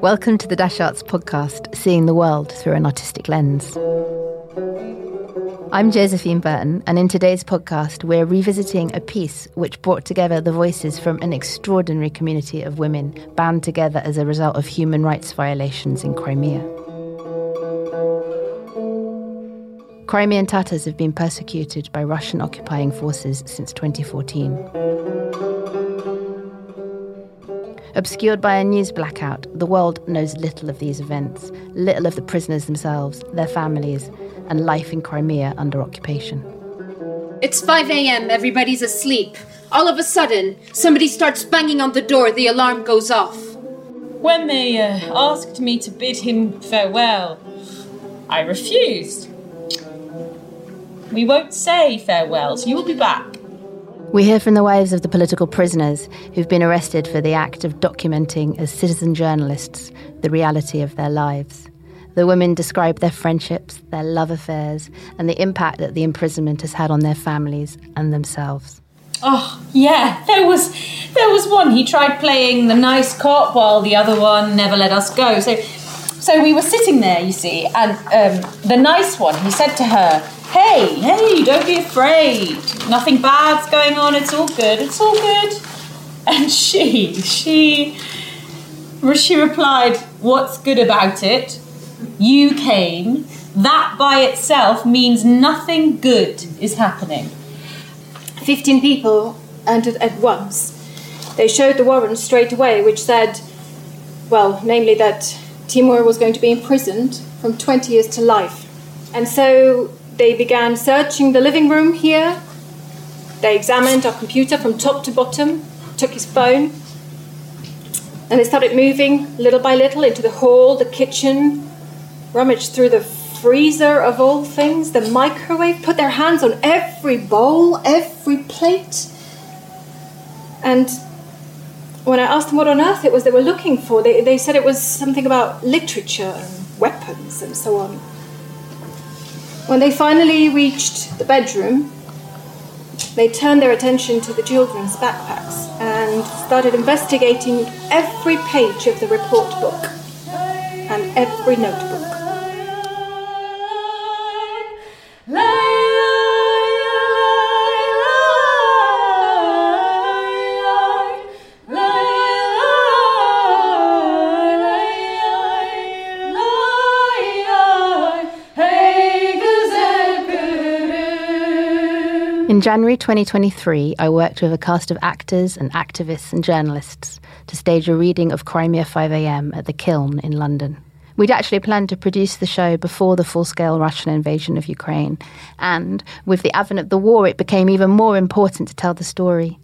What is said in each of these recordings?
Welcome to the Dash Arts podcast, Seeing the World Through an Artistic Lens. I'm Josephine Burton, and in today's podcast, we're revisiting a piece which brought together the voices from an extraordinary community of women bound together as a result of human rights violations in Crimea. Crimean Tatars have been persecuted by Russian occupying forces since 2014. Obscured by a news blackout, the world knows little of these events, little of the prisoners themselves, their families, and life in Crimea under occupation. It's 5 a.m., everybody's asleep. All of a sudden, somebody starts banging on the door, the alarm goes off. When they uh, asked me to bid him farewell, I refused. We won't say farewells, you will be back. We hear from the wives of the political prisoners who've been arrested for the act of documenting as citizen journalists the reality of their lives. The women describe their friendships, their love affairs, and the impact that the imprisonment has had on their families and themselves. Oh, yeah, there was there was one he tried playing the nice cop while the other one never let us go. So so we were sitting there, you see, and um, the nice one, he said to her, Hey, hey, don't be afraid. Nothing bad's going on. It's all good. It's all good. And she, she, she replied, What's good about it? You came. That by itself means nothing good is happening. Fifteen people entered at once. They showed the warrant straight away, which said, well, namely that Timur was going to be imprisoned from 20 years to life. And so they began searching the living room here. They examined our computer from top to bottom, took his phone, and they started moving little by little into the hall, the kitchen, rummaged through the freezer of all things, the microwave, put their hands on every bowl, every plate. And when I asked them what on earth it was they were looking for, they, they said it was something about literature and weapons and so on. When they finally reached the bedroom, they turned their attention to the children's backpacks and started investigating every page of the report book and every notebook. In January 2023, I worked with a cast of actors and activists and journalists to stage a reading of Crimea 5am at the Kiln in London. We'd actually planned to produce the show before the full scale Russian invasion of Ukraine, and with the advent of the war, it became even more important to tell the story.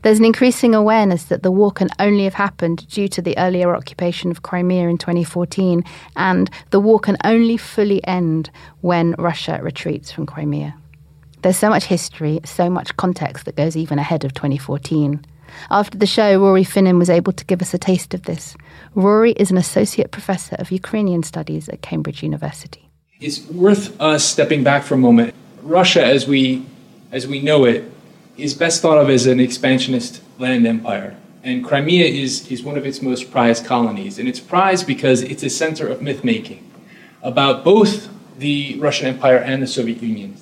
There's an increasing awareness that the war can only have happened due to the earlier occupation of Crimea in 2014, and the war can only fully end when Russia retreats from Crimea. There's so much history, so much context that goes even ahead of 2014. After the show, Rory Finnin was able to give us a taste of this. Rory is an associate professor of Ukrainian studies at Cambridge University. It's worth us stepping back for a moment. Russia, as we, as we know it, is best thought of as an expansionist land empire. And Crimea is, is one of its most prized colonies. And it's prized because it's a center of myth making about both the Russian Empire and the Soviet Union.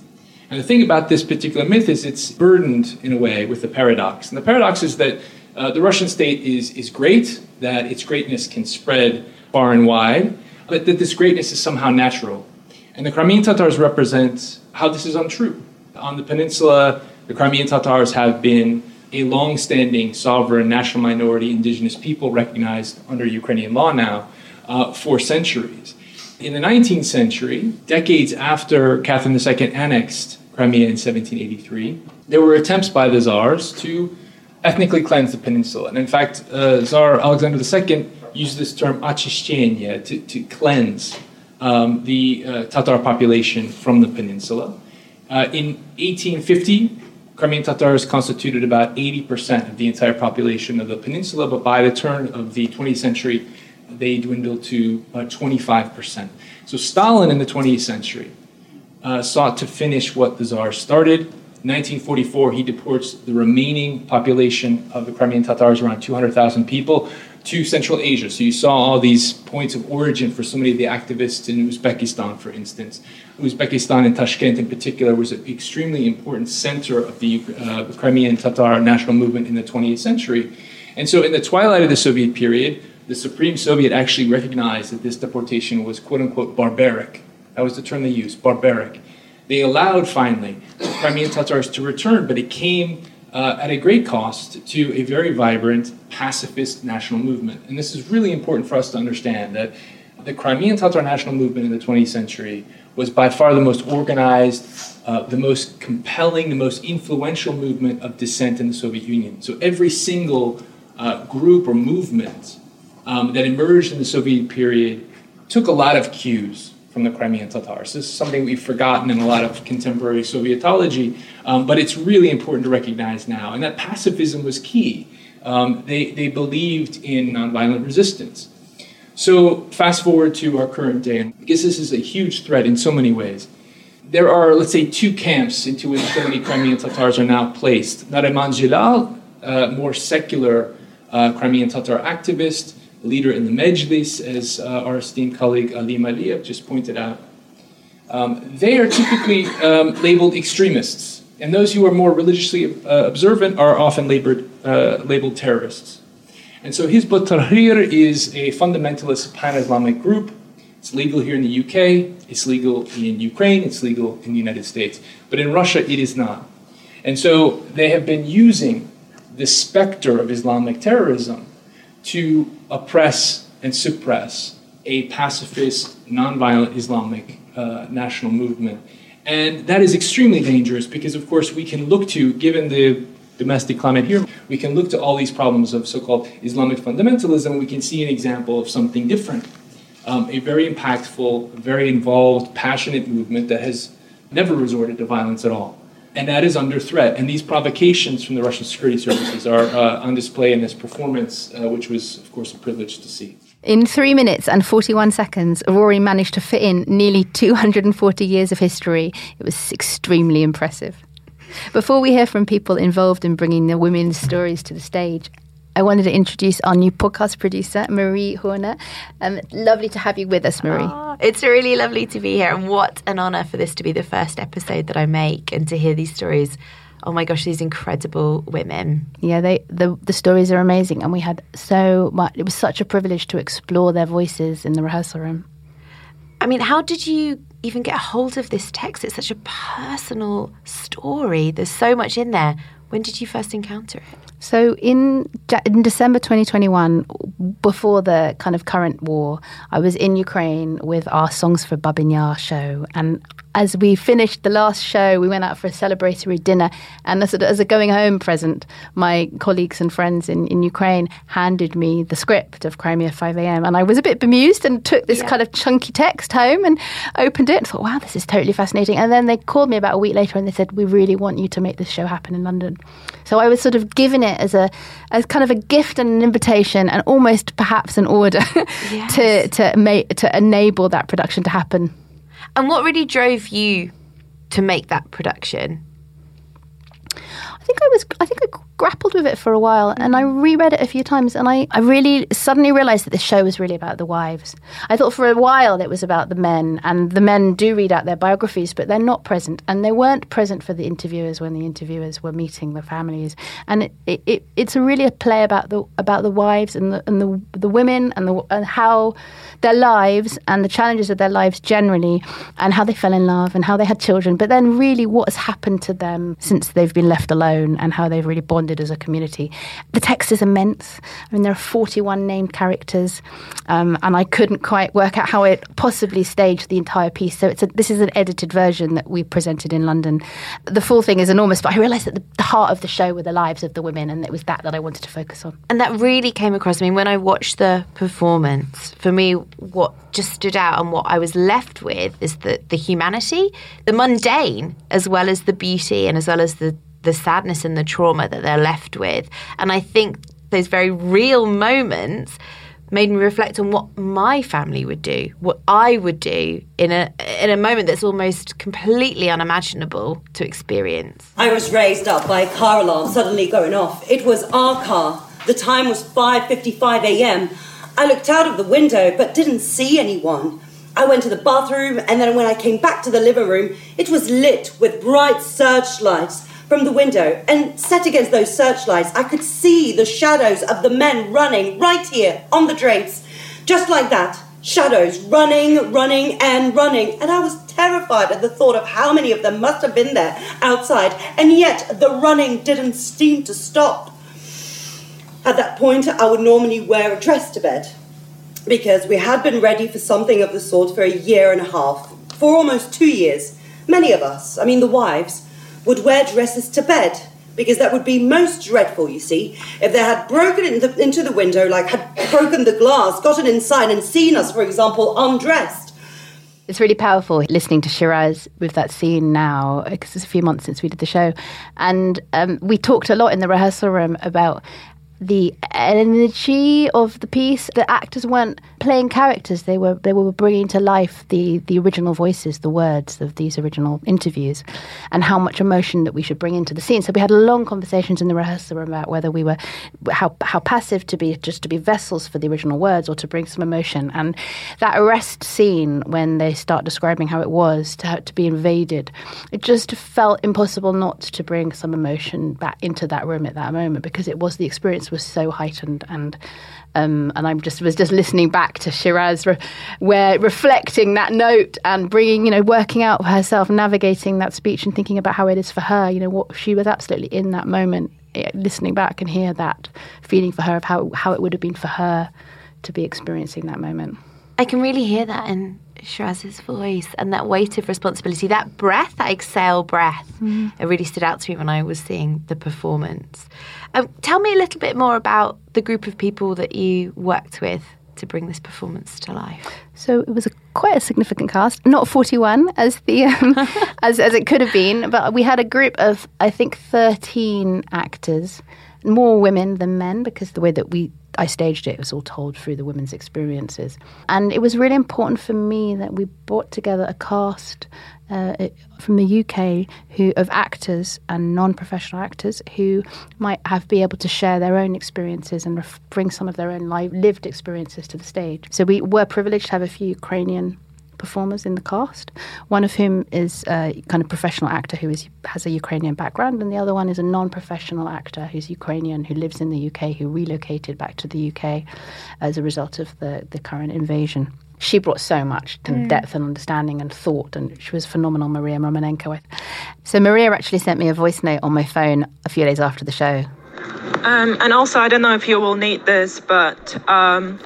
And the thing about this particular myth is it's burdened in a way with the paradox. And the paradox is that uh, the Russian state is, is great, that its greatness can spread far and wide, but that this greatness is somehow natural. And the Crimean Tatars represent how this is untrue. On the peninsula, the Crimean Tatars have been a long standing sovereign national minority indigenous people recognized under Ukrainian law now uh, for centuries. In the 19th century, decades after Catherine II annexed Crimea in 1783, there were attempts by the czars to ethnically cleanse the peninsula. And in fact, uh, Tsar Alexander II used this term ochishchenie to, to cleanse um, the uh, Tatar population from the peninsula. Uh, in 1850, Crimean Tatars constituted about 80% of the entire population of the peninsula, but by the turn of the 20th century, they dwindled to uh, 25%. So Stalin in the 20th century uh, sought to finish what the Tsar started, 1944, he deports the remaining population of the Crimean Tatars, around 200,000 people, to Central Asia. So you saw all these points of origin for so many of the activists in Uzbekistan, for instance. Uzbekistan and Tashkent in particular was an extremely important center of the uh, Crimean Tatar national movement in the 20th century. And so in the twilight of the Soviet period, the Supreme Soviet actually recognized that this deportation was quote unquote barbaric. That was the term they used, barbaric. They allowed finally the Crimean Tatars to return, but it came uh, at a great cost to a very vibrant pacifist national movement. And this is really important for us to understand that the Crimean Tatar national movement in the 20th century was by far the most organized, uh, the most compelling, the most influential movement of dissent in the Soviet Union. So every single uh, group or movement um, that emerged in the Soviet period took a lot of cues from the Crimean Tatars. This is something we've forgotten in a lot of contemporary Sovietology, um, but it's really important to recognize now. And that pacifism was key. Um, they, they believed in nonviolent resistance. So, fast forward to our current day, and because this is a huge threat in so many ways. There are, let's say, two camps into which so many Crimean Tatars are now placed. Nariman Dzhelyal, a more secular uh, Crimean Tatar activist, leader in the Mejlis, as uh, our esteemed colleague Ali Aliyev just pointed out. Um, they are typically um, labeled extremists, and those who are more religiously uh, observant are often labeled, uh, labeled terrorists. And so Hizb ut-Tahrir is a fundamentalist pan-Islamic group. It's legal here in the UK, it's legal in Ukraine, it's legal in the United States. But in Russia, it is not. And so they have been using the specter of Islamic terrorism to oppress and suppress a pacifist, nonviolent Islamic uh, national movement. And that is extremely dangerous because, of course, we can look to, given the domestic climate here, we can look to all these problems of so called Islamic fundamentalism. We can see an example of something different. Um, a very impactful, very involved, passionate movement that has never resorted to violence at all and that is under threat. And these provocations from the Russian security services are uh, on display in this performance, uh, which was, of course, a privilege to see. In three minutes and 41 seconds, Rory managed to fit in nearly 240 years of history. It was extremely impressive. Before we hear from people involved in bringing the women's stories to the stage, I wanted to introduce our new podcast producer, Marie Horner. Um, lovely to have you with us, Marie. Oh, it's really lovely to be here, and what an honour for this to be the first episode that I make and to hear these stories. Oh my gosh, these incredible women. Yeah, they the the stories are amazing, and we had so much. It was such a privilege to explore their voices in the rehearsal room. I mean, how did you even get a hold of this text? It's such a personal story. There's so much in there. When did you first encounter it? So in in December 2021, before the kind of current war, I was in Ukraine with our Songs for Babyn Yar show, and as we finished the last show, we went out for a celebratory dinner. And as a, as a going home present, my colleagues and friends in, in Ukraine handed me the script of Crimea 5 a.m. And I was a bit bemused and took this yeah. kind of chunky text home and opened it and thought, wow, this is totally fascinating. And then they called me about a week later and they said, we really want you to make this show happen in London. So I was sort of given it as a as kind of a gift and an invitation and almost perhaps an order yes. to to make to enable that production to happen. And what really drove you to make that production? I think I was I think I grappled with it for a while and I mm. reread it a few times and I, I really suddenly realized that the show was really about the wives. I thought for a while it was about the men and the men do read out their biographies but they're not present and they weren't present for the interviewers when the interviewers were meeting the families and it, it, it it's a really a play about the about the wives and the and the, the women and the and how their lives and the challenges of their lives generally and how they fell in love and how they had children but then really what has happened to them since they've been left alone and how they've really bonded as a community. The text is immense. I mean, there are 41 named characters, um, and I couldn't quite work out how it possibly staged the entire piece. So it's a, this is an edited version that we presented in London. The full thing is enormous, but I realised that the, the heart of the show were the lives of the women, and it was that that I wanted to focus on. And that really came across. I mean, when I watched the performance, for me, what just stood out and what I was left with is the, the humanity, the mundane, as well as the beauty and as well as the, the sadness and the trauma that they're left with. And I think those very real moments made me reflect on what my family would do, what I would do in a in a moment that's almost completely unimaginable to experience. I was raised up by a car alarm suddenly going off. It was our car. The time was 5:55 a.m. I looked out of the window but didn't see anyone. I went to the bathroom and then when I came back to the living room, it was lit with bright searchlights from the window, and set against those searchlights, I could see the shadows of the men running right here on the drapes. Just like that. Shadows running, running, and running. And I was terrified at the thought of how many of them must have been there outside, and yet the running didn't seem to stop. At that point, I would normally wear a dress to bed because we had been ready for something of the sort for a year and a half, for almost two years. Many of us, I mean the wives, would wear dresses to bed because that would be most dreadful, you see, if they had broken into, into the window, like had broken the glass, gotten inside, and seen us, for example, undressed. It's really powerful listening to Shiraz with that scene now, because it's a few months since we did the show. And um, we talked a lot in the rehearsal room about the energy of the piece. The actors weren't playing characters; they were they were bringing to life the the original voices, the words of these original interviews, and how much emotion that we should bring into the scene. So we had long conversations in the rehearsal room about whether we were how how passive to be, just to be vessels for the original words, or to bring some emotion. And that arrest scene when they start describing how it was to to be invaded, it just felt impossible not to bring some emotion back into that room at that moment because it was the experience was so heightened and um, and I'm just was just listening back to Shiraz, re- where reflecting that note and bringing, you know, working out for herself, navigating that speech and thinking about how it is for her. You know, what she was absolutely in that moment, eh, listening back and hear that feeling for her of how how it would have been for her to be experiencing that moment. I can really hear that in Shiraz's voice and that weight of responsibility, that breath, that exhale breath, mm. it really stood out to me when I was seeing the performance. Um, tell me a little bit more about the group of people that you worked with to bring this performance to life. So it was a, quite a significant cast, not 41 as the um, as as it could have been, but we had a group of I think 13 actors, more women than men because the way that we I staged it. It was all told through the women's experiences. And it was really important for me that we brought together a cast uh, from the UK who of actors and non-professional actors who might have be able to share their own experiences and ref- bring some of their own live, lived experiences to the stage. So we were privileged to have a few Ukrainian performers in the cast. One of whom is a kind of professional actor who is, has a Ukrainian background, and the other one is a non-professional actor who's Ukrainian who lives in the UK who relocated back to the UK as a result of the, the current invasion. She brought so much to mm. depth and understanding and thought, and she was phenomenal, Maria Romanenko. So Maria actually sent me a voice note on my phone a few days after the show. Um, and also, I don't know if you will need this, but um,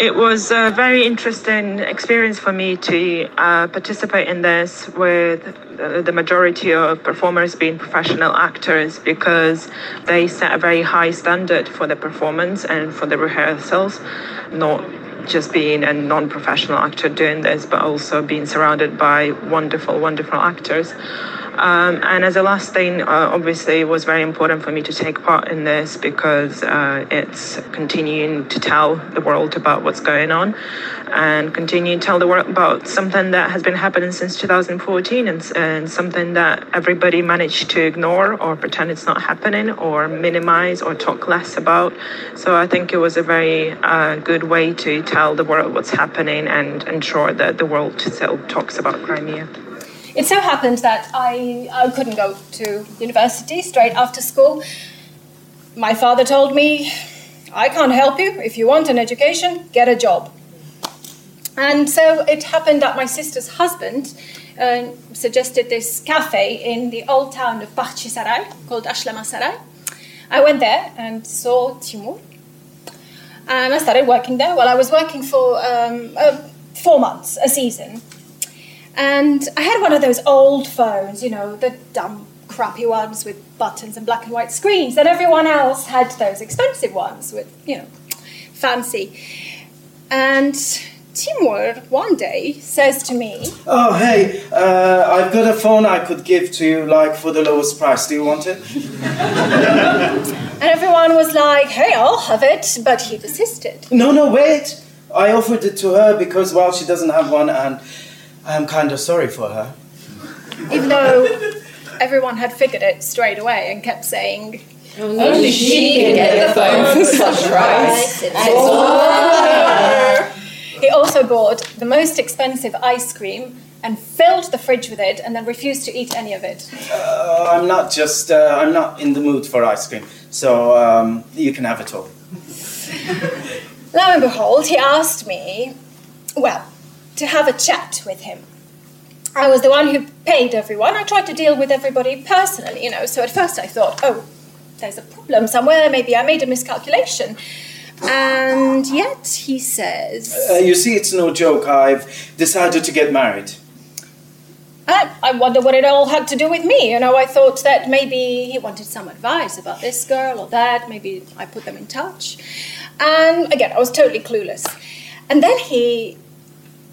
it was a very interesting experience for me to uh, participate in this with the majority of performers being professional actors because they set a very high standard for the performance and for the rehearsals, not just being a non-professional actor doing this, but also being surrounded by wonderful, wonderful actors. Um, and as a last thing, uh, obviously, it was very important for me to take part in this because uh, it's continuing to tell the world about what's going on and continue to tell the world about something that has been happening since 2014 and, and something that everybody managed to ignore or pretend it's not happening or minimize or talk less about. So I think it was a very uh, good way to tell the world what's happening and ensure that the world still talks about Crimea. It so happened that I, I couldn't go to university straight after school. My father told me, I can't help you. If you want an education, get a job. And so it happened that my sister's husband uh, suggested this cafe in the old town of Bakhchisarai called Ashlama Sarai. I went there and saw Timur. And I started working there. Well, I was working for um, uh, four months, a season. And I had one of those old phones, you know, the dumb, crappy ones with buttons and black and white screens. And everyone else had those expensive ones with, you know, fancy. And Timur one day says to me, Oh, hey, uh, I've got a phone I could give to you, like, for the lowest price. Do you want it? and everyone everyone was like, hey, I'll have it, but he persisted. No, no, wait. I offered it to her because, well, she doesn't have one and I'm kind of sorry for her. Even though everyone had figured it straight away and kept saying, Only she can get the phone for such price. It's He also bought the most expensive ice cream and filled the fridge with it and then refused to eat any of it. Uh, I'm not just, uh, I'm not in the mood for ice cream, so um, you can have it all. Lo and behold, he asked me, well, to have a chat with him. I was the one who paid everyone. I tried to deal with everybody personally, you know. So at first I thought, oh, there's a problem somewhere. Maybe I made a miscalculation. And yet he says, Uh, you see, it's no joke. I've decided to get married. I, I wonder what it all had to do with me. You know, I thought that maybe he wanted some advice about this girl or that. Maybe I put them in touch. And again, I was totally clueless. And then he,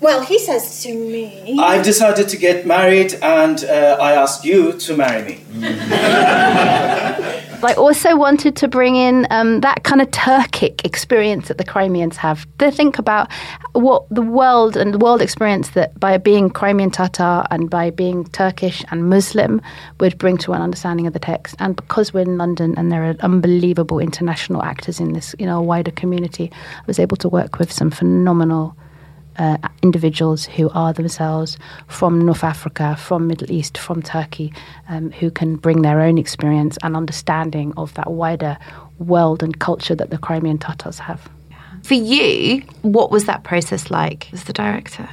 well, he says to me, I've decided to get married and uh, I asked you to marry me. I also wanted to bring in um, that kind of Turkic experience that the Crimeans have. To think about what the world and the world experience that by being Crimean Tatar and by being Turkish and Muslim would bring to an understanding of the text. And because we're in London and there are unbelievable international actors in this, you know, wider community, I was able to work with some phenomenal uh, individuals who are themselves from North Africa, from Middle East, from Turkey, um, who can bring their own experience and understanding of that wider world and culture that the Crimean Tatars have. For you, what was that process like as the director?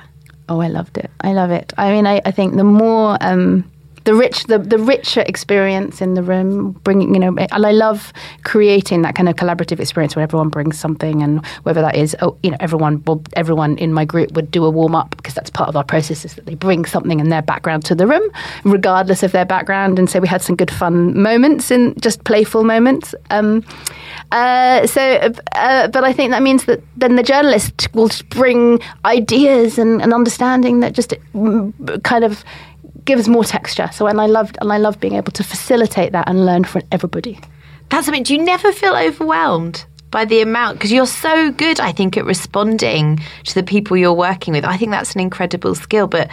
Oh, I loved it. I love it. I mean, I, I think the more um, the rich, the, the richer experience in the room, bringing you know, and I love creating that kind of collaborative experience where everyone brings something, and whether that is, oh, you know, everyone, well, everyone in my group would do a warm up because that's part of our process is that they bring something in their background to the room, regardless of their background, and so we had some good fun moments and just playful moments. Um, uh, so, uh, but I think that means that then the journalist will just bring ideas and, and understanding that just mm, kind of gives more texture. So, and I loved and I love being able to facilitate that and learn from everybody. That's something. Do you never feel overwhelmed by the amount? Because you're so good, I think, at responding to the people you're working with. I think that's an incredible skill. But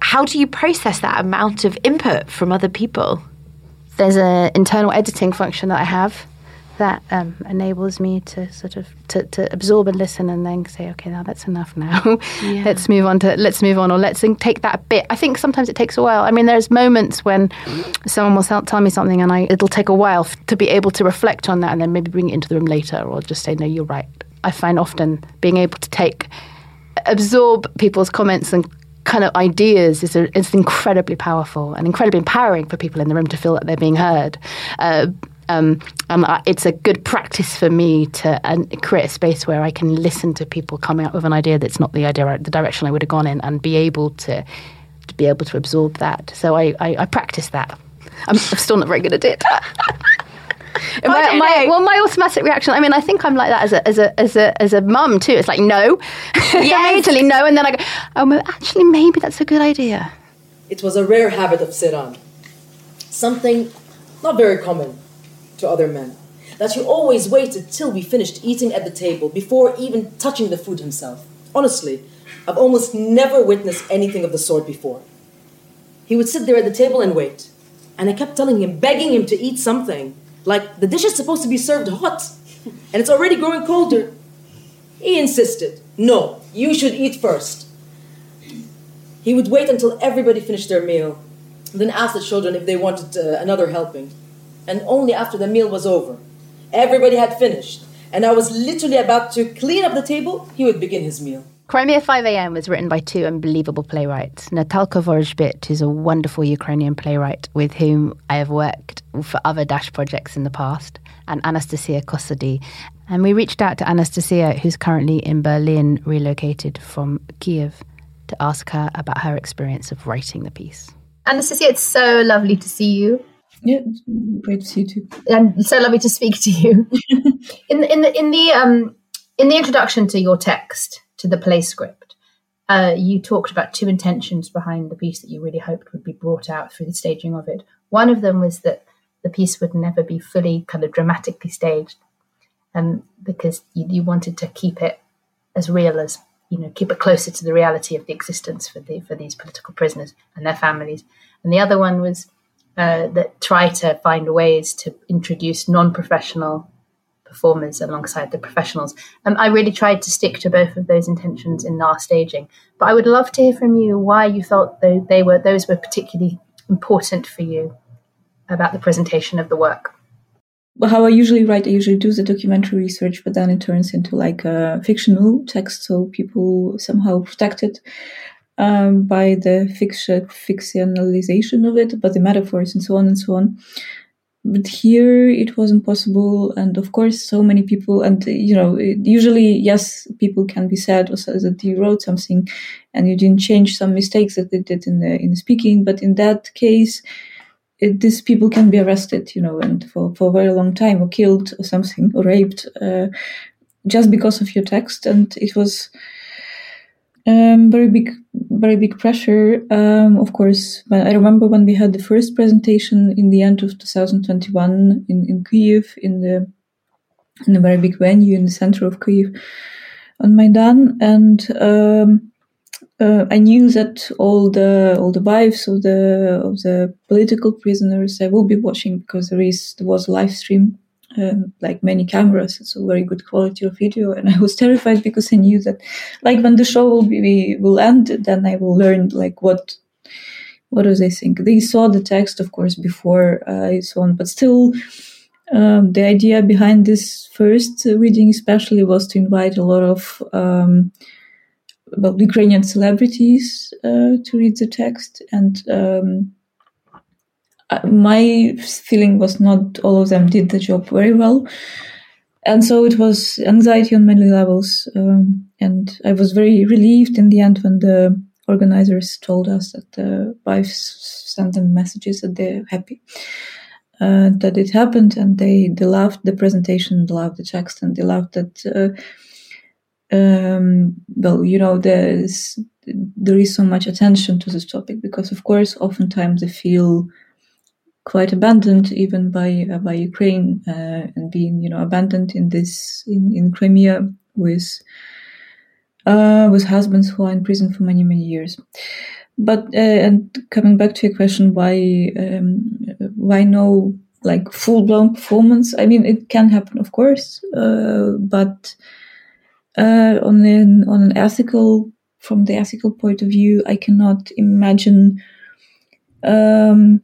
how do you process that amount of input from other people? There's an internal editing function that I have that um, enables me to sort of to, to absorb and listen and then say okay now that's enough now Yeah. let's move on to let's move on or let's take that bit i think sometimes it takes a while i mean there's moments when someone will tell, me something and I, it'll take a while f- to be able to reflect on that and then maybe bring it into the room later or just say no you're right i find often being able to take absorb people's comments and kind of ideas is, a, is incredibly powerful and incredibly empowering for people in the room to feel that they're being heard. Uh, um, and I- it's a good practice for me to uh, create a space where I can listen to people coming up with an idea that's not the idea, the direction I would have gone in, and be able to, to be able to absorb that. So I, I, I practice that. I'm, I'm still not very good at it. My, my, well, my automatic reaction. I mean, I think I'm like that as a as a as a as a mum too. It's like no, immediately no, and then I go, oh, well, actually, maybe that's a good idea. It was a rare habit of Siran. Something not very common to other men. That he always waited till we finished eating at the table before even touching the food himself. Honestly, I've almost never witnessed anything of the sort before. He would sit there at the table and wait. And I kept telling him, begging him to eat something. Like, the dish is supposed to be served hot. And it's already growing colder. He insisted, no, you should eat first. He would wait until everybody finished their meal, then ask the children if they wanted uh, another helping. And only after the meal was over, everybody had finished, and I was literally about to clean up the table, he would begin his meal. Crimea 5am was written by two unbelievable playwrights. Natalka Vorozhbit, who's a wonderful Ukrainian playwright with whom I have worked for other Dash projects in the past, and Anastasia Kosodii. And we reached out to Anastasia, who's currently in Berlin, relocated from Kiev, to ask her about her experience of writing the piece. Anastasia, it's so lovely to see you. Yeah, great to see you too. And so lovely to speak to you. in the, in the in the um in the introduction to your text to the play script, uh, you talked about two intentions behind the piece that you really hoped would be brought out through the staging of it. One of them was that the piece would never be fully kind of dramatically staged, um, because you, you wanted to keep it as real as you know, keep it closer to the reality of the existence for the for these political prisoners and their families. And the other one was uh, that try to find ways to introduce non-professional performers alongside the professionals. Um, I really tried to stick to both of those intentions in our staging. But I would love to hear from you why you felt they, they were those were particularly important for you about the presentation of the work. Well, how I usually write, I usually do the documentary research, but then it turns into like a fictional text, so people somehow protected um, by the fiction, fictionalization of it, but the metaphors and so on and so on. But here it wasn't possible, and of course, so many people, and you know, usually, yes, people can be sad or that you wrote something and you didn't change some mistakes that they did in the in the speaking, but in that case, it, these people can be arrested, you know, and for, for a very long time or killed or something or raped uh, just because of your text. And it was um, very big, very big pressure. Um, of course, I remember when we had the first presentation in the end of 2021 in, in Kyiv in the in a very big venue in the center of Kyiv on Maidan, and um, uh, I knew that all the all the wives of the of the political prisoners I will be watching because there is there was a live stream, um, like many cameras. It's a very good quality of video, and I was terrified because I knew that, like when the show will be will end, then I will learn like what what do they think. They saw the text, of course, before uh, so on, but still. Um, the idea behind this first reading, especially, was to invite a lot of um, well, Ukrainian celebrities uh, to read the text, and um, my feeling was not all of them did the job very well, and so it was anxiety on many levels, um, and I was very relieved in the end when the organizers told us that the wives sent them messages that they're happy. Uh, that it happened, and they, they loved the presentation, they loved the text, and they loved that uh, um, well, you know, there's there is so much attention to this topic because, of course, oftentimes they feel quite abandoned even by uh, by Ukraine uh, and being, you know, abandoned in this in, in Crimea with uh, with husbands who are in prison for many many years. But uh, and coming back to your question, why um, why no like full blown performance? I mean, it can happen, of course, but on an on an ethical from the ethical point of view, I cannot imagine um,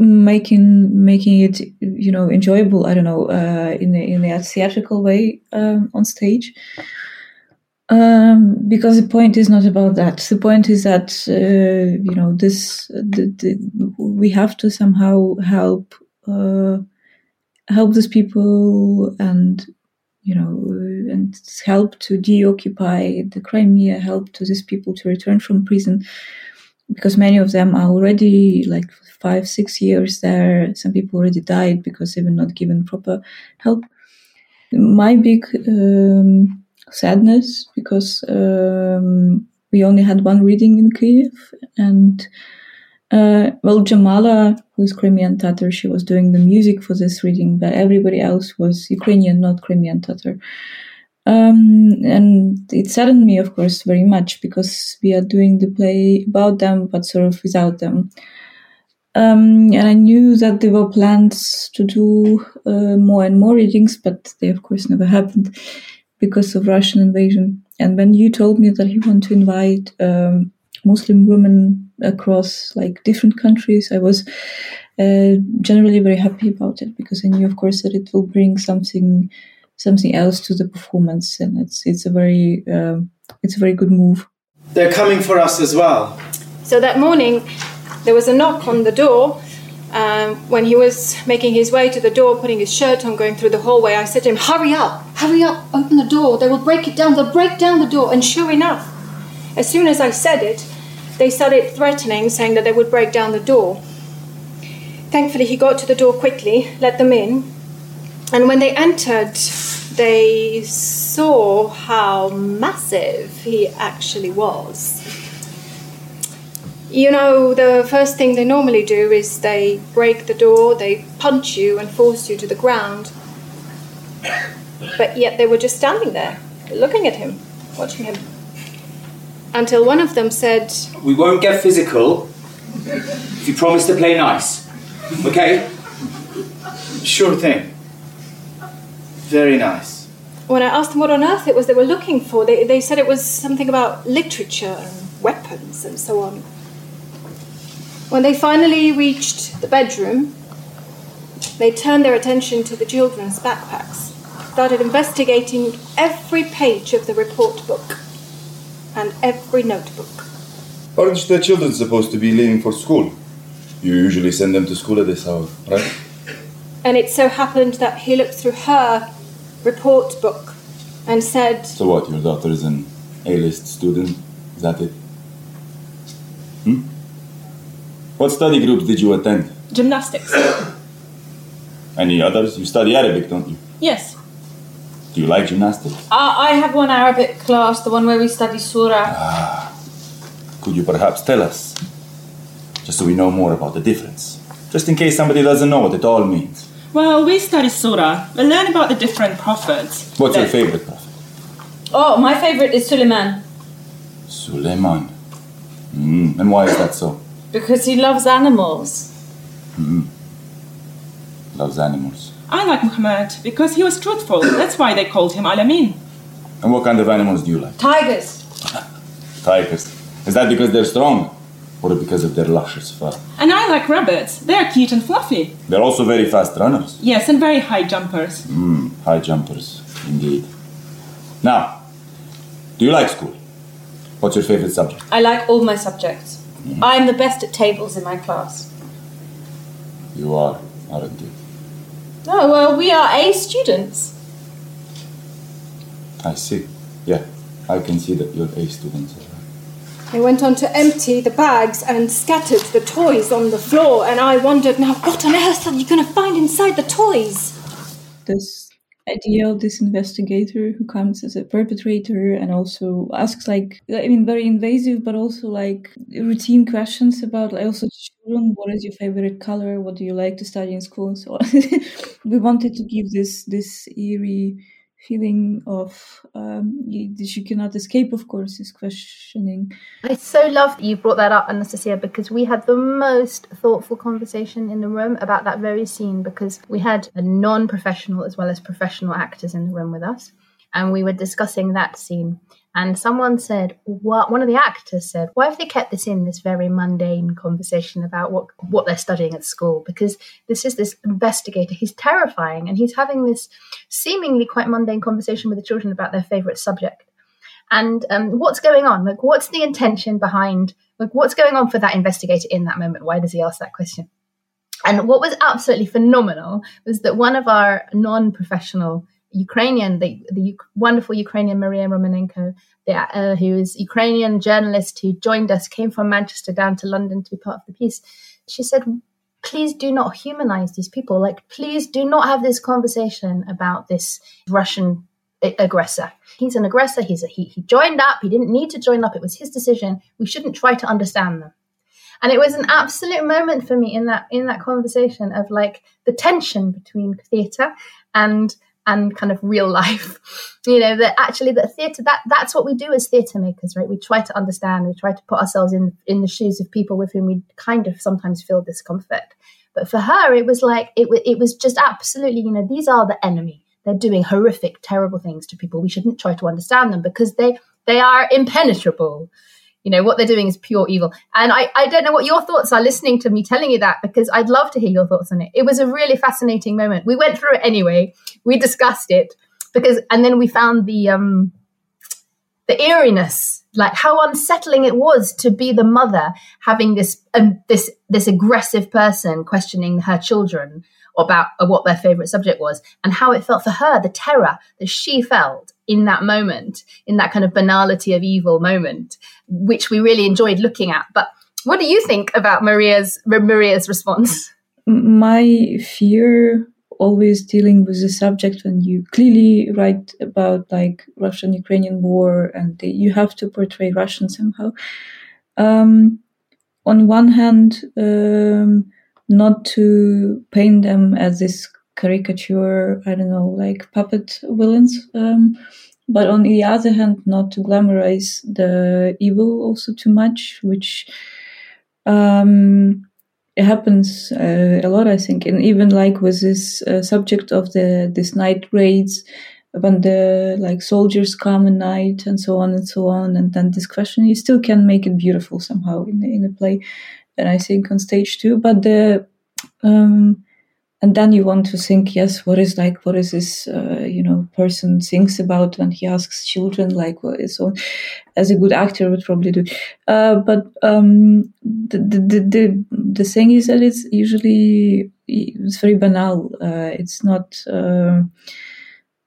making making it you know enjoyable. I don't know uh, in a, in a theatrical way um, on stage. Um, because the point is not about that. The point is that uh, you know this the, the, we have to somehow help uh, help these people and you know, and help to deoccupy the Crimea, help to these people to return from prison, because many of them are already like five, six years there. Some people already died because they were not given proper help. My big um, sadness, because um, we only had one reading in Kiev, and uh, well, Jamala, who's Crimean Tatar, she was doing the music for this reading, but everybody else was Ukrainian, not Crimean Tatar. Um, and it saddened me, of course, very much because we are doing the play about them, but sort of without them. Um, and I knew that there were plans to do uh, more and more readings, but they, of course, never happened because of Russian invasion. And when you told me that you want to invite um, Muslim women across like different countries. I was uh, generally very happy about it because I knew, of course, that it will bring something something else to the performance, and it's it's a very um, it's a very good move. They're coming for us as well. So that morning, there was a knock on the door. Um, when he was making his way to the door, putting his shirt on, going through the hallway, I said to him, Hurry up, hurry up, open the door. They will break it down. They'll break down the door. And sure enough, as soon as I said it, they started threatening, saying that they would break down the door. Thankfully, he got to the door quickly, let them in, and when they entered, they saw how massive he actually was. You know, the first thing they normally do is they break the door, they punch you and force you to the ground. But yet they were just standing there, looking at him, watching him. Until one of them said, We won't get physical if you promise to play nice. Okay? Sure thing. Very nice. when I asked them what on earth it was they were looking for, they, they said it was something about literature and weapons and so on. When they finally reached the bedroom, they turned their attention to the children's backpacks, started investigating every page of the report book and every notebook. Aren't the children supposed to be leaving for school? You usually send them to school at this hour, right? And it so happened that he looked through her report book and said, So what, your daughter is an A-list student? Is that it? Hmm? What study groups did you attend? Gymnastics. Any others? You study Arabic, don't you? Yes. Do you like gymnastics? Uh, I have one Arabic class, the one where we study Surah. Ah. Could you perhaps tell us? Just so we know more about the difference. Just in case somebody doesn't know what it all means. Well, we study Surah. We learn about the different prophets. What's your favorite prophet? Oh, my favorite is Suleiman Suleiman. Mm, and why is that so? Because he loves animals. Mm. Loves animals. I like Muhammad because he was truthful. That's why they called him Alamin. And what kind of animals do you like? Tigers. Tigers. Is that because they're strong? Or because of their luscious fur? And I like rabbits. They're cute and fluffy. They're also very fast runners. Yes, and very high jumpers. Mm, high jumpers, indeed. Now, do you like school? What's your favorite subject? I like all my subjects. I'm the best at tables in my class. You are, aren't you? Oh, well, we are A students. I see. Yeah, I can see that you're A students. They went on to empty the bags and scattered the toys on the floor, and I wondered, now what on earth are you going to find inside the toys? this idea of this investigator who comes as a perpetrator and also asks like I mean very invasive but also like routine questions about like, also children what is your favorite color? What do you like to study in school and so on? We wanted to give this this eerie feeling of um you, you cannot escape of course is questioning I so love that you brought that up, Anastasia, because we had the most thoughtful conversation in the room about that very scene because we had a non professional as well as professional actors in the room with us. And we were discussing that scene. And someone said, what, one of the actors said, why have they kept this in, this very mundane conversation about what, what they're studying at school? Because this is this investigator. He's terrifying and he's having this seemingly quite mundane conversation with the children about their favorite subject and um, what's going on like what's the intention behind like what's going on for that investigator in that moment why does he ask that question and what was absolutely phenomenal was that one of our non-professional ukrainian the, the wonderful ukrainian maria romanenko the, uh, who is ukrainian journalist who joined us came from manchester down to london to be part of the piece she said please do not humanize these people like please do not have this conversation about this russian aggressor. He's an aggressor. He's a, he, he joined up. He didn't need to join up. It was his decision. We shouldn't try to understand them. And it was an absolute moment for me in that in that conversation of like the tension between theatre and and kind of real life. You know that actually that theatre that that's what we do as theatre makers, right? We try to understand. We try to put ourselves in in the shoes of people with whom we kind of sometimes feel discomfort. But for her, it was like it it was just absolutely you know these are the enemy they're doing horrific, terrible things to people. We shouldn't try to understand them because they they are impenetrable. You know what they're doing is pure evil. And I I don't know what your thoughts are listening to me telling you that because I'd love to hear your thoughts on it. It was a really fascinating moment. We went through it anyway. We discussed it because and then we found the um the eeriness like how unsettling it was to be the mother having this um, this this aggressive person questioning her children about uh, what their favorite subject was and how it felt for her the terror that she felt in that moment in that kind of banality of evil moment which we really enjoyed looking at but what do you think about maria's maria's response my fear always dealing with the subject when you clearly write about like Russian Ukrainian war and you have to portray Russian somehow. Um, on one hand, um, not to paint them as this caricature, I don't know, like puppet villains. Um, but on the other hand, not to glamorize the evil also too much, which um, happens uh, a lot, I think, and even like with this uh, subject of the this night raids, when the like soldiers come at night and so on and so on, and then this question, you still can make it beautiful somehow in the, in the play, and I think on stage too. But the um, and then you want to think yes what is like what is this uh, you know person thinks about when he asks children like what is so as a good actor would probably do. Uh, but um, the, the, the the thing is that it's usually it's very banal. Uh, it's not uh,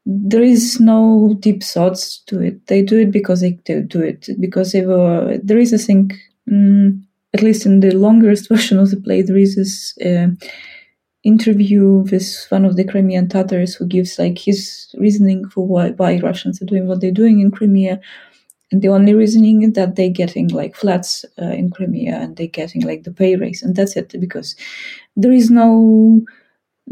there is no deep thoughts to it. They do it because they do it because they were there is a thing um, at least in the longest version of the play there is this uh, interview with one of the Crimean Tatars who gives like his reasoning for why, why Russians are doing what they're doing in Crimea. And the only reasoning is that they're getting like flats uh, in Crimea and they're getting like the pay raise, and that's it because there is no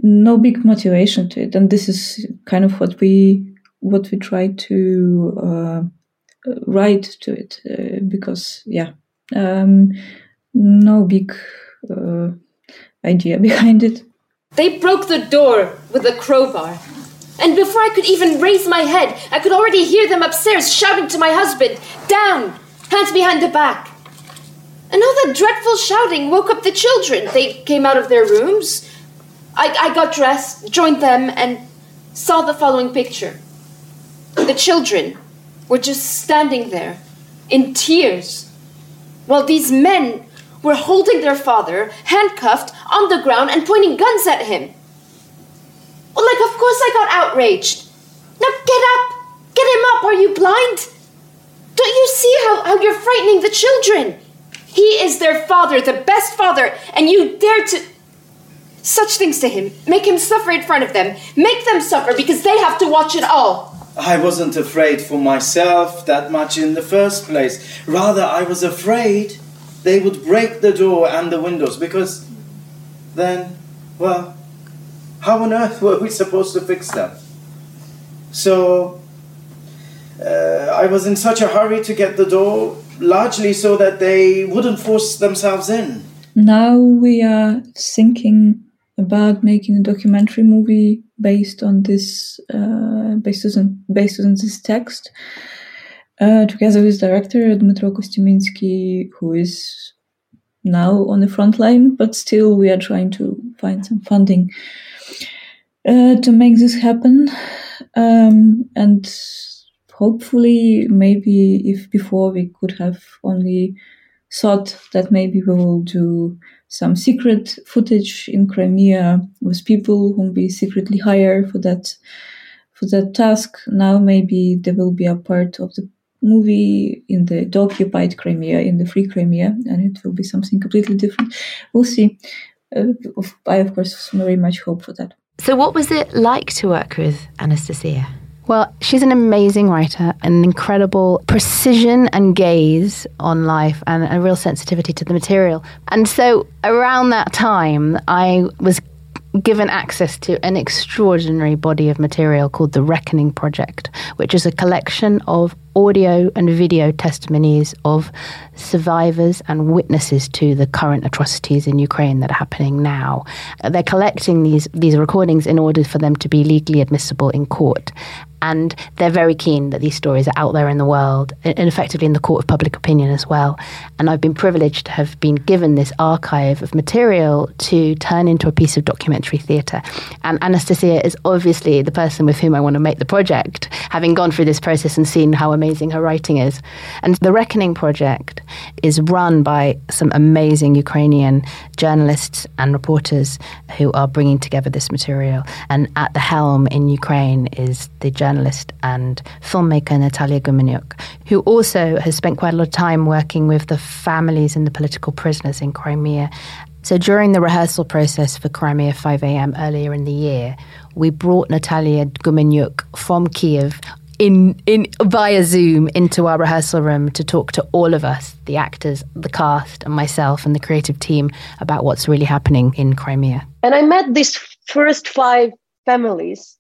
no big motivation to it. And this is kind of what we what we try to uh, write to it uh, because yeah, um, no big uh, idea behind it. They broke the door with a crowbar. And before I could even raise my head, I could already hear them upstairs shouting to my husband, Down! Hands behind the back. And all that dreadful shouting woke up the children. They came out of their rooms. I, I got dressed, joined them, and saw the following picture. The children were just standing there, in tears, while these men were holding their father, handcuffed, on the ground, and pointing guns at him. Well, like, of course I got outraged. Now get up! Get him up! Are you blind? Don't you see how, how you're frightening the children? He is their father, the best father, and you dare to. Such things to him. Make him suffer in front of them. Make them suffer because they have to watch it all. I wasn't afraid for myself that much in the first place. Rather, I was afraid they would break the door and the windows because then, well, how on earth were we supposed to fix them? So uh, I was in such a hurry to get the door, largely so that they wouldn't force themselves in. Now we are thinking about making a documentary movie based on this, uh, based on based on this text uh, together with director Dmytro Kostymiński, who is now on the front line, but still we are trying to find some funding uh, to make this happen. Um, and hopefully, maybe if before we could have only thought that maybe we will do some secret footage in Crimea with people whom we secretly hire for that for that task. Now maybe they will be a part of the movie in the occupied Crimea, in the free Crimea, and it will be something completely different. We'll see. Uh, I, of course, very much hope for that. So, what was it like to work with Anastasia? Well, she's an amazing writer, an incredible precision and gaze on life, and a real sensitivity to the material. And so, around that time, I was given access to an extraordinary body of material called the Reckoning Project, which is a collection of audio and video testimonies of survivors and witnesses to the current atrocities in Ukraine that are happening now. They're collecting these these recordings in order for them to be legally admissible in court. And they're very keen that these stories are out there in the world and effectively in the court of public opinion as well. And I've been privileged to have been given this archive of material to turn into a piece of documentary theatre. And Anastasia is obviously the person with whom I want to make the project, having gone through this process and seen how amazing her writing is. And the Reckoning Project is run by some amazing Ukrainian journalists and reporters who are bringing together this material. And at the helm in Ukraine is the journalist and filmmaker Natalia Gumenyuk, who also has spent quite a lot of time working with the families and the political prisoners in Crimea. So during the rehearsal process for Crimea 5 a.m. earlier in the year, we brought Natalia Gumenyuk from Kiev in in via Zoom into our rehearsal room to talk to all of us, the actors, the cast, and myself and the creative team about what's really happening in Crimea. And I met these first five families.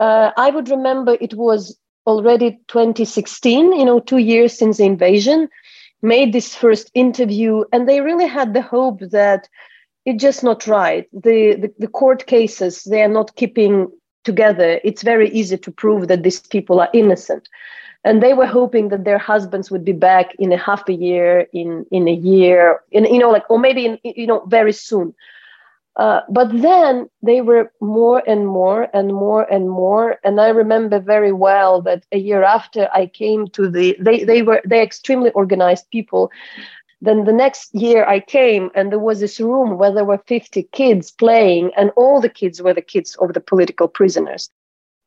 Uh, I would remember it was already 2016, you know, two years since the invasion, made this first interview, and they really had the hope that it's just not right. The, the, the court cases, they are not keeping together. It's very easy to prove that these people are innocent. And they were hoping that their husbands would be back in a half a year, in, in a year, in, you know, like, or maybe, in, you know, very soon. Uh, but then they were more and more and more and more. And I remember very well that a year after I came to the, they, they were, they're extremely organized people. Then the next year I came and there was this room where there were 50 kids playing and all the kids were the kids of the political prisoners.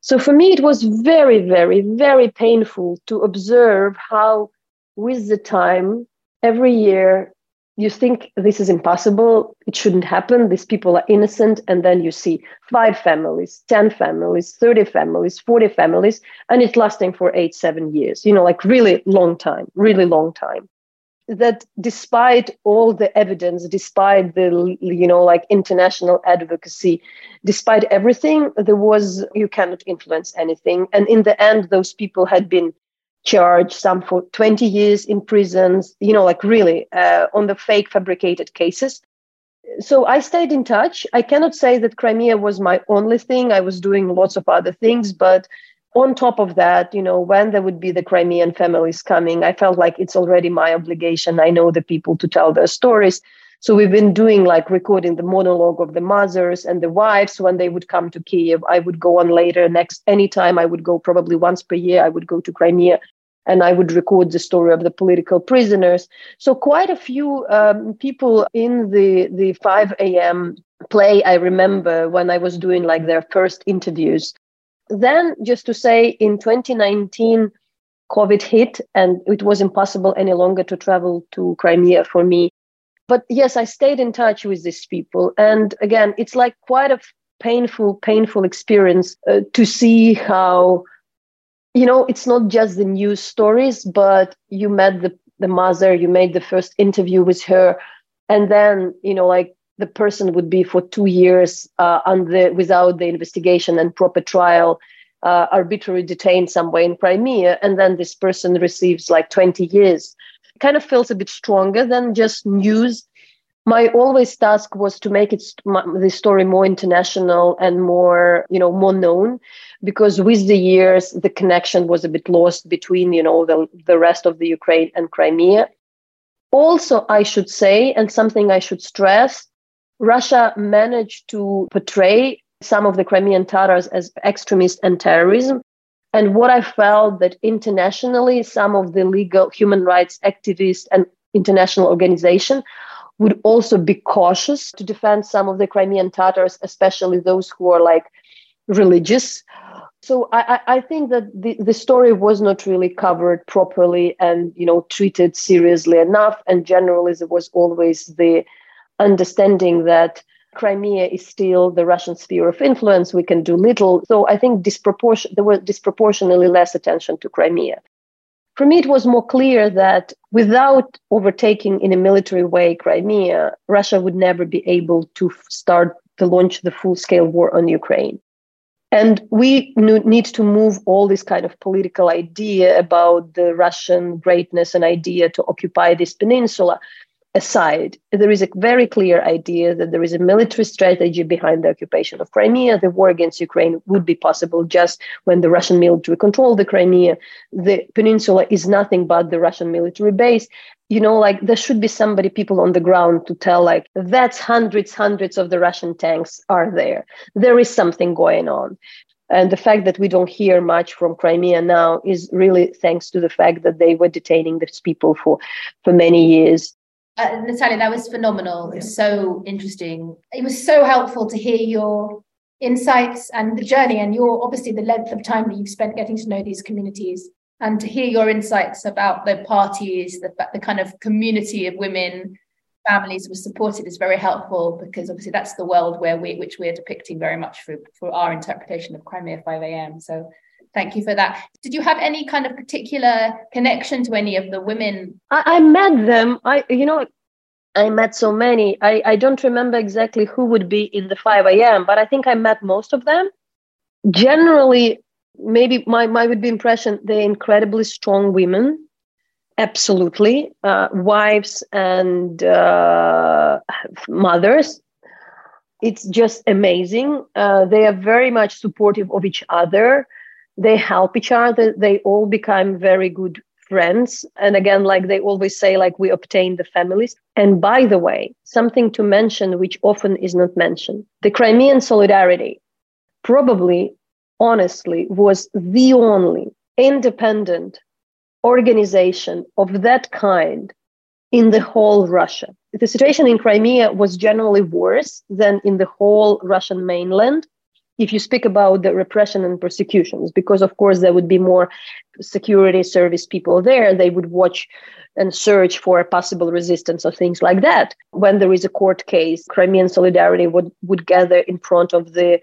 So for me, it was very, very, very painful to observe how with the time, every year, you think this is impossible, it shouldn't happen, these people are innocent, and then you see five families, 10 families, 30 families, 40 families, and it's lasting for eight, seven years, you know, like really long time, really long time. That despite all the evidence despite the you know like international advocacy despite everything there was you cannot influence anything. And in the end those people had been charged some for 20 years in prisons you know like really uh, on the fake fabricated cases so i stayed in touch i cannot say that crimea was my only thing i was doing lots of other things but on top of that, you know, when there would be the Crimean families coming, I felt like it's already my obligation. I know the people to tell their stories. So we've been doing like recording the monologue of the mothers and the wives when they would come to Kiev. I would go on later next anytime I would go probably once per year. I would go to Crimea and I would record the story of the political prisoners. So quite a few um, people in the the 5 a.m. play. I remember when I was doing like their first interviews then, just to say, in 2019, COVID hit and it was impossible any longer to travel to Crimea for me. But yes, I stayed in touch with these people. And again, it's like quite a painful, painful experience uh, to see how, you know, it's not just the news stories, but you met the, the mother, you made the first interview with her. And then, you know, like the person would be for two years uh, under, without the investigation and proper trial, uh, arbitrarily detained somewhere in Crimea, and then this person receives like 20 years. Kind of feels a bit stronger than just news. My always task was to make it the story more international and more, you know, more known, because with the years the connection was a bit lost between, you know, the the rest of the Ukraine and Crimea. Also, I should say, and something I should stress, Russia managed to portray some of the Crimean Tatars as extremists and terrorism. And what I felt that internationally, some of the legal human rights activists and international organization would also be cautious to defend some of the Crimean Tatars, especially those who are like religious. So I, I think that the, the story was not really covered properly and you know treated seriously enough. And generally, there was always the understanding that Crimea is still the Russian sphere of influence. We can do little. So I think disproportion- there was disproportionately less attention to Crimea. For me, it was more clear that without overtaking in a military way Crimea, Russia would never be able to start to launch the full scale war on Ukraine. And we need to move all this kind of political idea about the Russian greatness and idea to occupy this peninsula aside, there is a very clear idea that there is a military strategy behind the occupation of Crimea. The war against Ukraine would be possible just when the Russian military controlled the Crimea. The peninsula is nothing but the Russian military base. You know, like there should be somebody, people on the ground to tell, like, that's hundreds, hundreds of the Russian tanks are there. There is something going on. And the fact that we don't hear much from Crimea now is really thanks to the fact that they were detaining these people for, for many years uh, Natalia, that was phenomenal. It was so interesting. It was so helpful to hear your insights and the journey and your obviously the length of time that you've spent getting to know these communities and to hear your insights about the parties, the, the kind of community of women, families was supported is very helpful because obviously that's the world where we which we're depicting very much for, for our interpretation of Crimea 5 a.m. So Thank you for that. Did you have any kind of particular connection to any of the women? I, I met them. I, you know, I met so many. I, I don't remember exactly who would be in the 5 a.m., but I think I met most of them. Generally, maybe my, my would be impression, they're incredibly strong women. Absolutely. Uh, wives and uh, mothers. It's just amazing. Uh, they are very much supportive of each other. They help each other. They all become very good friends. And again like they always say like we obtain the families. And by the way something to mention which often is not mentioned the crimean solidarity probably honestly was the only independent organization of that kind in the whole russia. The situation in crimea was generally worse than in the whole russian mainland if you speak about the repression and persecutions, because of course there would be more security service people there, they would watch and search for a possible resistance or things like that. When there is a court case, Crimean Solidarity would, would gather in front of the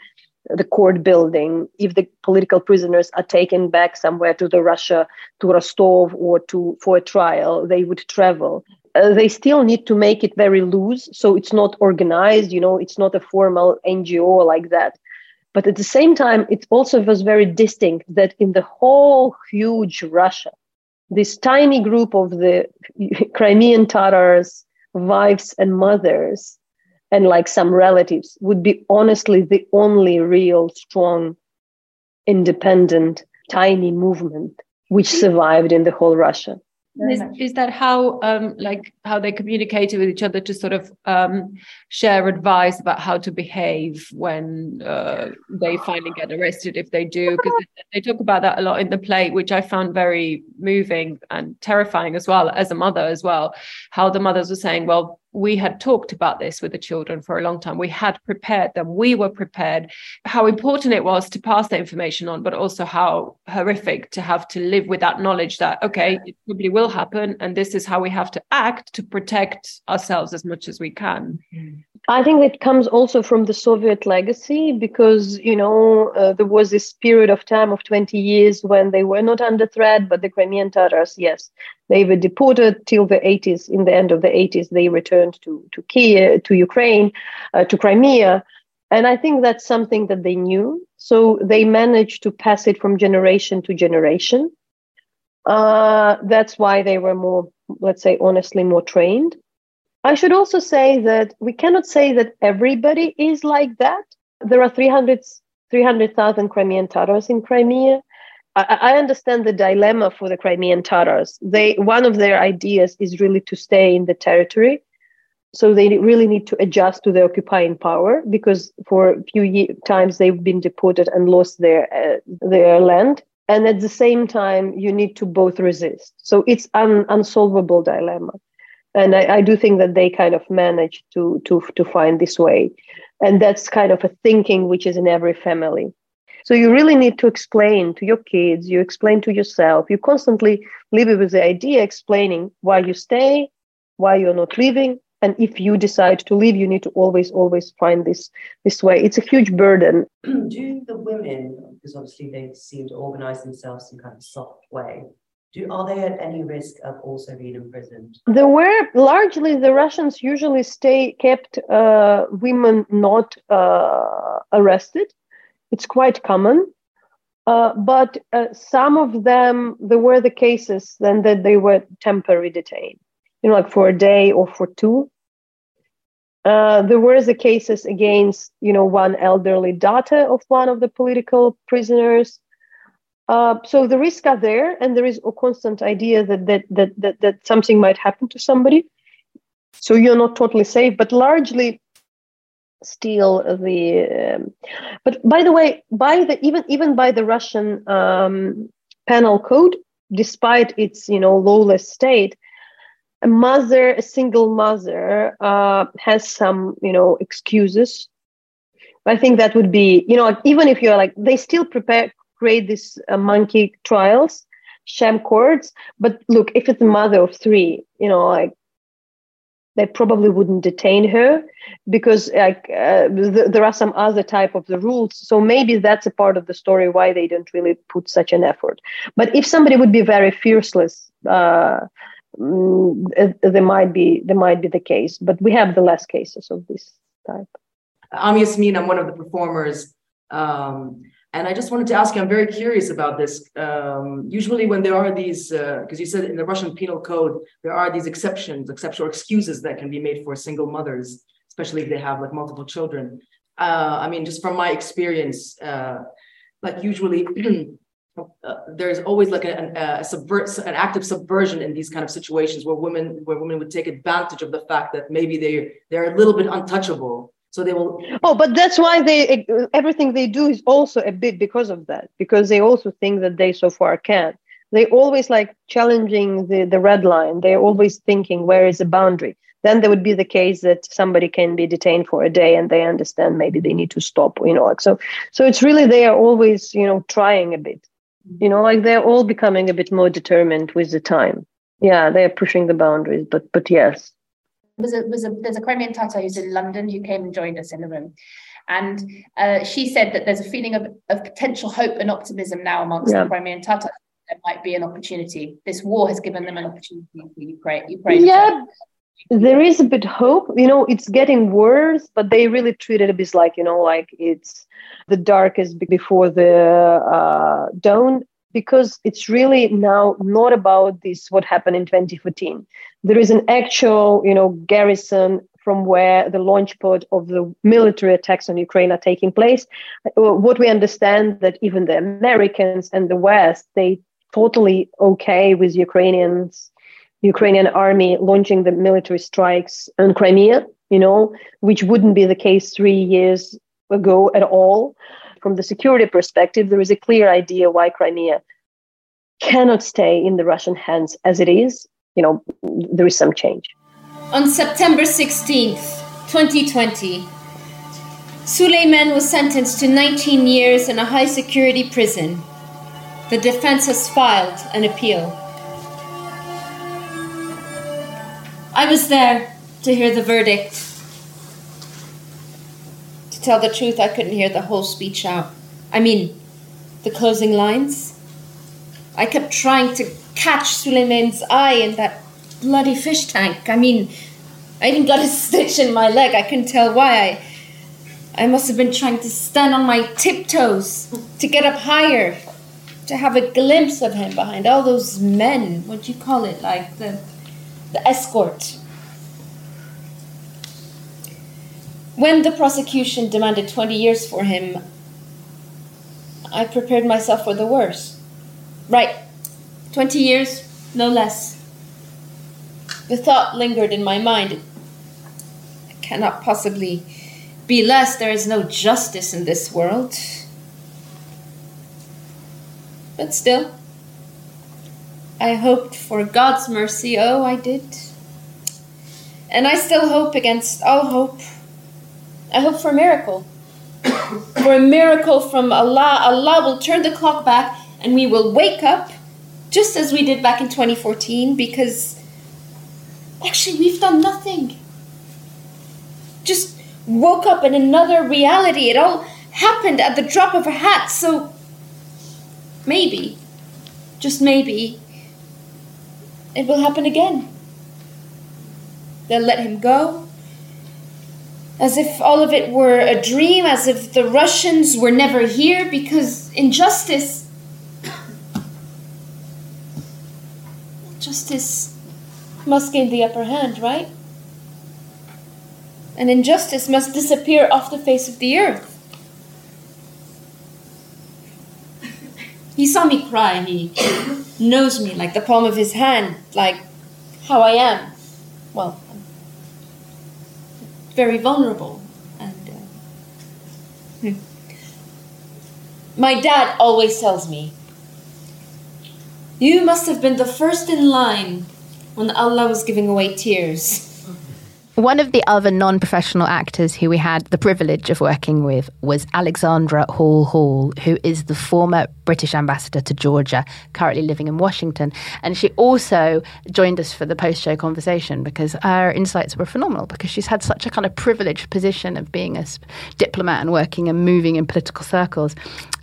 the court building. If the political prisoners are taken back somewhere to the Russia, to Rostov, or to for a trial, they would travel. Uh, they still need to make it very loose, so it's not organized. You know, it's not a formal NGO like that. But at the same time, it also was very distinct that in the whole huge Russia, this tiny group of the Crimean Tatars, wives and mothers, and like some relatives would be honestly the only real strong, independent, tiny movement which survived in the whole Russia. Is, is, that how um, like how they communicated with each other to sort of um, share advice about how to behave when uh, they finally get arrested if they do? Because they talk about that a lot in the play which i found very moving and terrifying as well as a mother as well how the mothers were saying well we had talked about this with the children for a long time. We had prepared them. We were prepared. How important it was to pass the information on, but also how horrific to have to live with that knowledge that, okay, it probably will happen. And this is how we have to act to protect ourselves as much as we can. Mm. I think it comes also from the Soviet legacy because, you know, uh, there was this period of time of 20 years when they were not under threat, but the Crimean Tatars, yes, they were deported till the 80s. In the end of the 80s, they returned to to Kiev, to Ukraine, uh, to Crimea, and I think that's something that they knew. So they managed to pass it from generation to generation. Uh, that's why they were more, let's say, honestly, more trained. I should also say that we cannot say that everybody is like that. There are 300 300,000 Crimean Tatars in Crimea. I, I understand the dilemma for the Crimean Tatars. They one of their ideas is really to stay in the territory, so they really need to adjust to the occupying power because for a few times they've been deported and lost their uh, their land. And at the same time, you need to both resist. So it's an unsolvable dilemma, and I, I do think that they kind of manage to to to find this way, and that's kind of a thinking which is in every family so you really need to explain to your kids, you explain to yourself, you constantly live with the idea explaining why you stay, why you're not leaving. And if you decide to leave, you need to always, always find this this way. It's a huge burden. Do the women, because obviously they seem to organize themselves in kind of soft way, do, are they at any risk of also being imprisoned? There were largely the Russians usually stay kept uh, women not uh, arrested it's quite common. Uh, but uh, some of them, there were the cases then that they were temporarily detained, you know, like for a day or for two. Uh, there were the cases against, you know, one elderly daughter of one of the political prisoners. Uh, so the risks are there, and there is a constant idea that that that that, that something might happen to somebody. So you're not totally safe, but largely still the um, but by the way by the even even by the russian um, penal code despite its you know lawless state a mother a single mother uh, has some you know excuses i think that would be you know even if you're like they still prepare create these uh, monkey trials sham courts but look if it's a mother of three you know like they probably wouldn't detain her because like uh, th- there are some other type of the rules so maybe that's a part of the story why they don't really put such an effort but if somebody would be very fearless uh, mm, there might be there might be the case but we have the less cases of this type I'm Yasmin. I'm one of the performers. Um, and I just wanted to ask you, I'm very curious about this. Um, usually, when there are these, because uh, you said in the Russian penal code, there are these exceptions, exceptional excuses that can be made for single mothers, especially if they have like multiple children. Uh, I mean, just from my experience, uh, like usually, uh, there's always like a, a, a subvert, an active subversion in these kind of situations where women, where women would take advantage of the fact that maybe they they're a little bit untouchable so they will oh but that's why they everything they do is also a bit because of that because they also think that they so far can they always like challenging the the red line. They're always thinking where is the boundary? Then there would be the case that somebody can be detained for a day and they understand maybe they need to stop you know like so so it's really they are always you know trying a bit. You know like they're all becoming a bit more determined with the time. Yeah they're pushing the boundaries but but yes was a, was a, there's a Crimean Tatar who's in London who came and joined us in the room. And uh, she said that there's a feeling of, of potential hope and optimism now amongst yeah. the Crimean Tatars. There might be an opportunity. This war has given them an opportunity for Ukraine. Ukraine yeah, there is a bit hope. You know, it's getting worse, but they really treat it a bit like, you know, like it's the darkest before the uh, dawn because it's really now not about this what happened in 2014 there is an actual you know garrison from where the launch pad of the military attacks on ukraine are taking place. Uh, what we understand that even the americans and the west they totally okay with ukrainians ukrainian army launching the military strikes on crimea you know which wouldn't be the case three years ago at all from the security perspective, there is a clear idea why Crimea cannot stay in the Russian hands as it is. You know, there is some change. On September 16th, 2020, Suleiman was sentenced to 19 years in a high security prison. The defense has filed an appeal. I was there to hear the verdict tell the truth, I couldn't hear the whole speech out. I mean, the closing lines. I kept trying to catch Suleiman's eye in that bloody fish tank. I mean, I even got a stitch in my leg. I couldn't tell why. I, I must have been trying to stand on my tiptoes to get up higher, to have a glimpse of him behind all those men. What do you call it? Like the, the escort. When the prosecution demanded 20 years for him, I prepared myself for the worst. Right, 20 years, no less. The thought lingered in my mind. It cannot possibly be less. There is no justice in this world. But still, I hoped for God's mercy. Oh, I did. And I still hope against all hope. I hope for a miracle. for a miracle from Allah. Allah will turn the clock back and we will wake up just as we did back in 2014 because actually we've done nothing. Just woke up in another reality. It all happened at the drop of a hat. So maybe, just maybe, it will happen again. They'll let him go as if all of it were a dream, as if the Russians were never here, because injustice. Justice must gain the upper hand, right? And injustice must disappear off the face of the earth. He saw me cry. He knows me like the palm of his hand, like how I am. Well, very vulnerable. And uh, hmm. my dad always tells me, "You must have been the first in line when Allah was giving away tears." One of the other non professional actors who we had the privilege of working with was Alexandra Hall Hall, who is the former British ambassador to Georgia, currently living in Washington. And she also joined us for the post show conversation because her insights were phenomenal because she's had such a kind of privileged position of being a diplomat and working and moving in political circles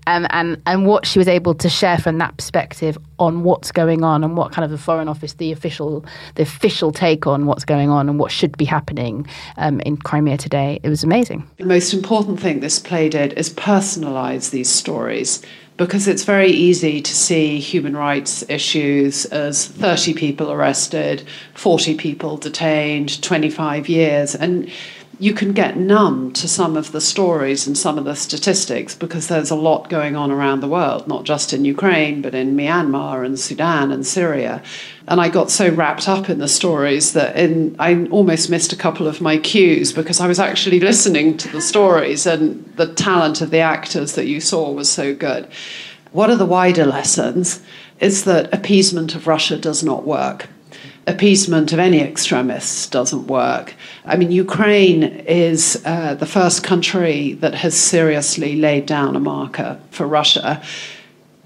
um, and and what she was able to share from that perspective on what's going on and what kind of the Foreign Office, the official the official take on what's going on and what should be happening um, in Crimea today. It was amazing. The most important thing this play did is personalise these stories because it's very easy to see human rights issues as 30 people arrested, 40 people detained, 25 years. And you can get numb to some of the stories and some of the statistics because there's a lot going on around the world, not just in Ukraine, but in Myanmar and Sudan and Syria. And I got so wrapped up in the stories that in, I almost missed a couple of my cues because I was actually listening to the stories and the talent of the actors that you saw was so good. What are the wider lessons? Is that appeasement of Russia does not work appeasement of any extremists doesn't work. I mean, Ukraine is uh, the first country that has seriously laid down a marker for Russia,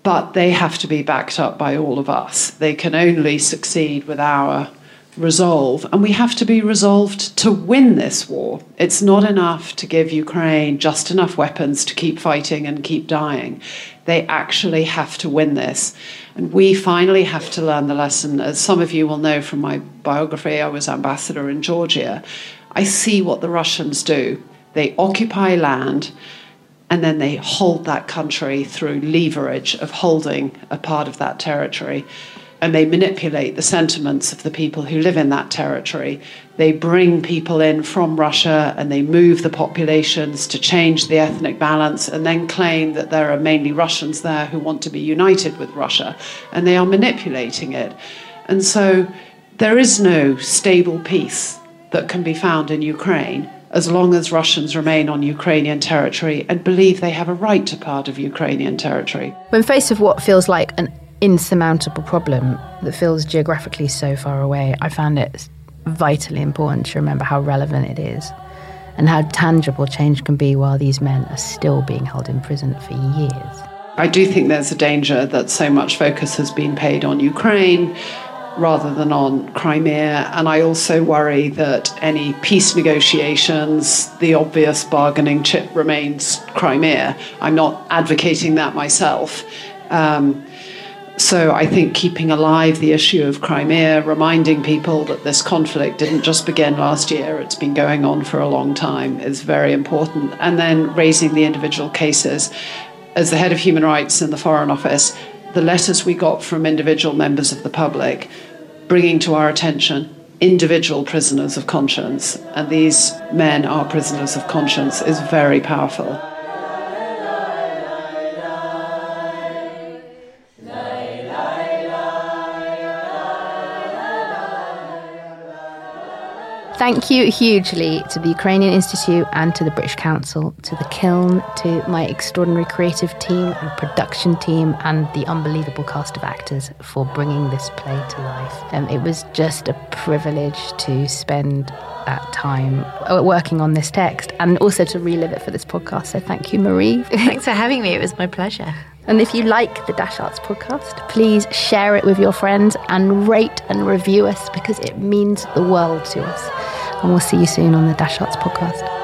but they have to be backed up by all of us. They can only succeed with our resolve, and we have to be resolved to win this war. It's not enough to give Ukraine just enough weapons to keep fighting and keep dying. They actually have to win this. And we finally have to learn the lesson. As some of you will know from my biography, I was ambassador in Georgia. I see what the Russians do. They occupy land and then they hold that country through leverage of holding a part of that territory and they manipulate the sentiments of the people who live in that territory. They bring people in from Russia and they move the populations to change the ethnic balance and then claim that there are mainly Russians there who want to be united with Russia. And they are manipulating it. And so there is no stable peace that can be found in Ukraine as long as Russians remain on Ukrainian territory and believe they have a right to part of Ukrainian territory. When faced with what feels like an insurmountable problem that feels geographically so far away, I found it vitally important to remember how relevant it is and how tangible change can be while these men are still being held in prison for years. I do think there's a danger that so much focus has been paid on Ukraine rather than on Crimea. And I also worry that any peace negotiations, the obvious bargaining chip remains Crimea. I'm not advocating that myself. Um, so I think keeping alive the issue of Crimea, reminding people that this conflict didn't just begin last year, it's been going on for a long time, is very important. And then raising the individual cases. As the head of human rights in the Foreign Office, the letters we got from individual members of the public bringing to our attention individual prisoners of conscience, and these men are prisoners of conscience, is very powerful. Thank you hugely to the Ukrainian Institute and to the British Council, to the Kiln, to my extraordinary creative team and production team, and the unbelievable cast of actors for bringing this play to life. Um, it was just a privilege to spend that time uh, working on this text and also to relive it for this podcast. So thank you, Marie. Thanks for having me. It was my pleasure. And if you like the Dash Arts podcast, please share it with your friends and rate and review us because it means the world to us. And we'll see you soon on the Dash Arts podcast.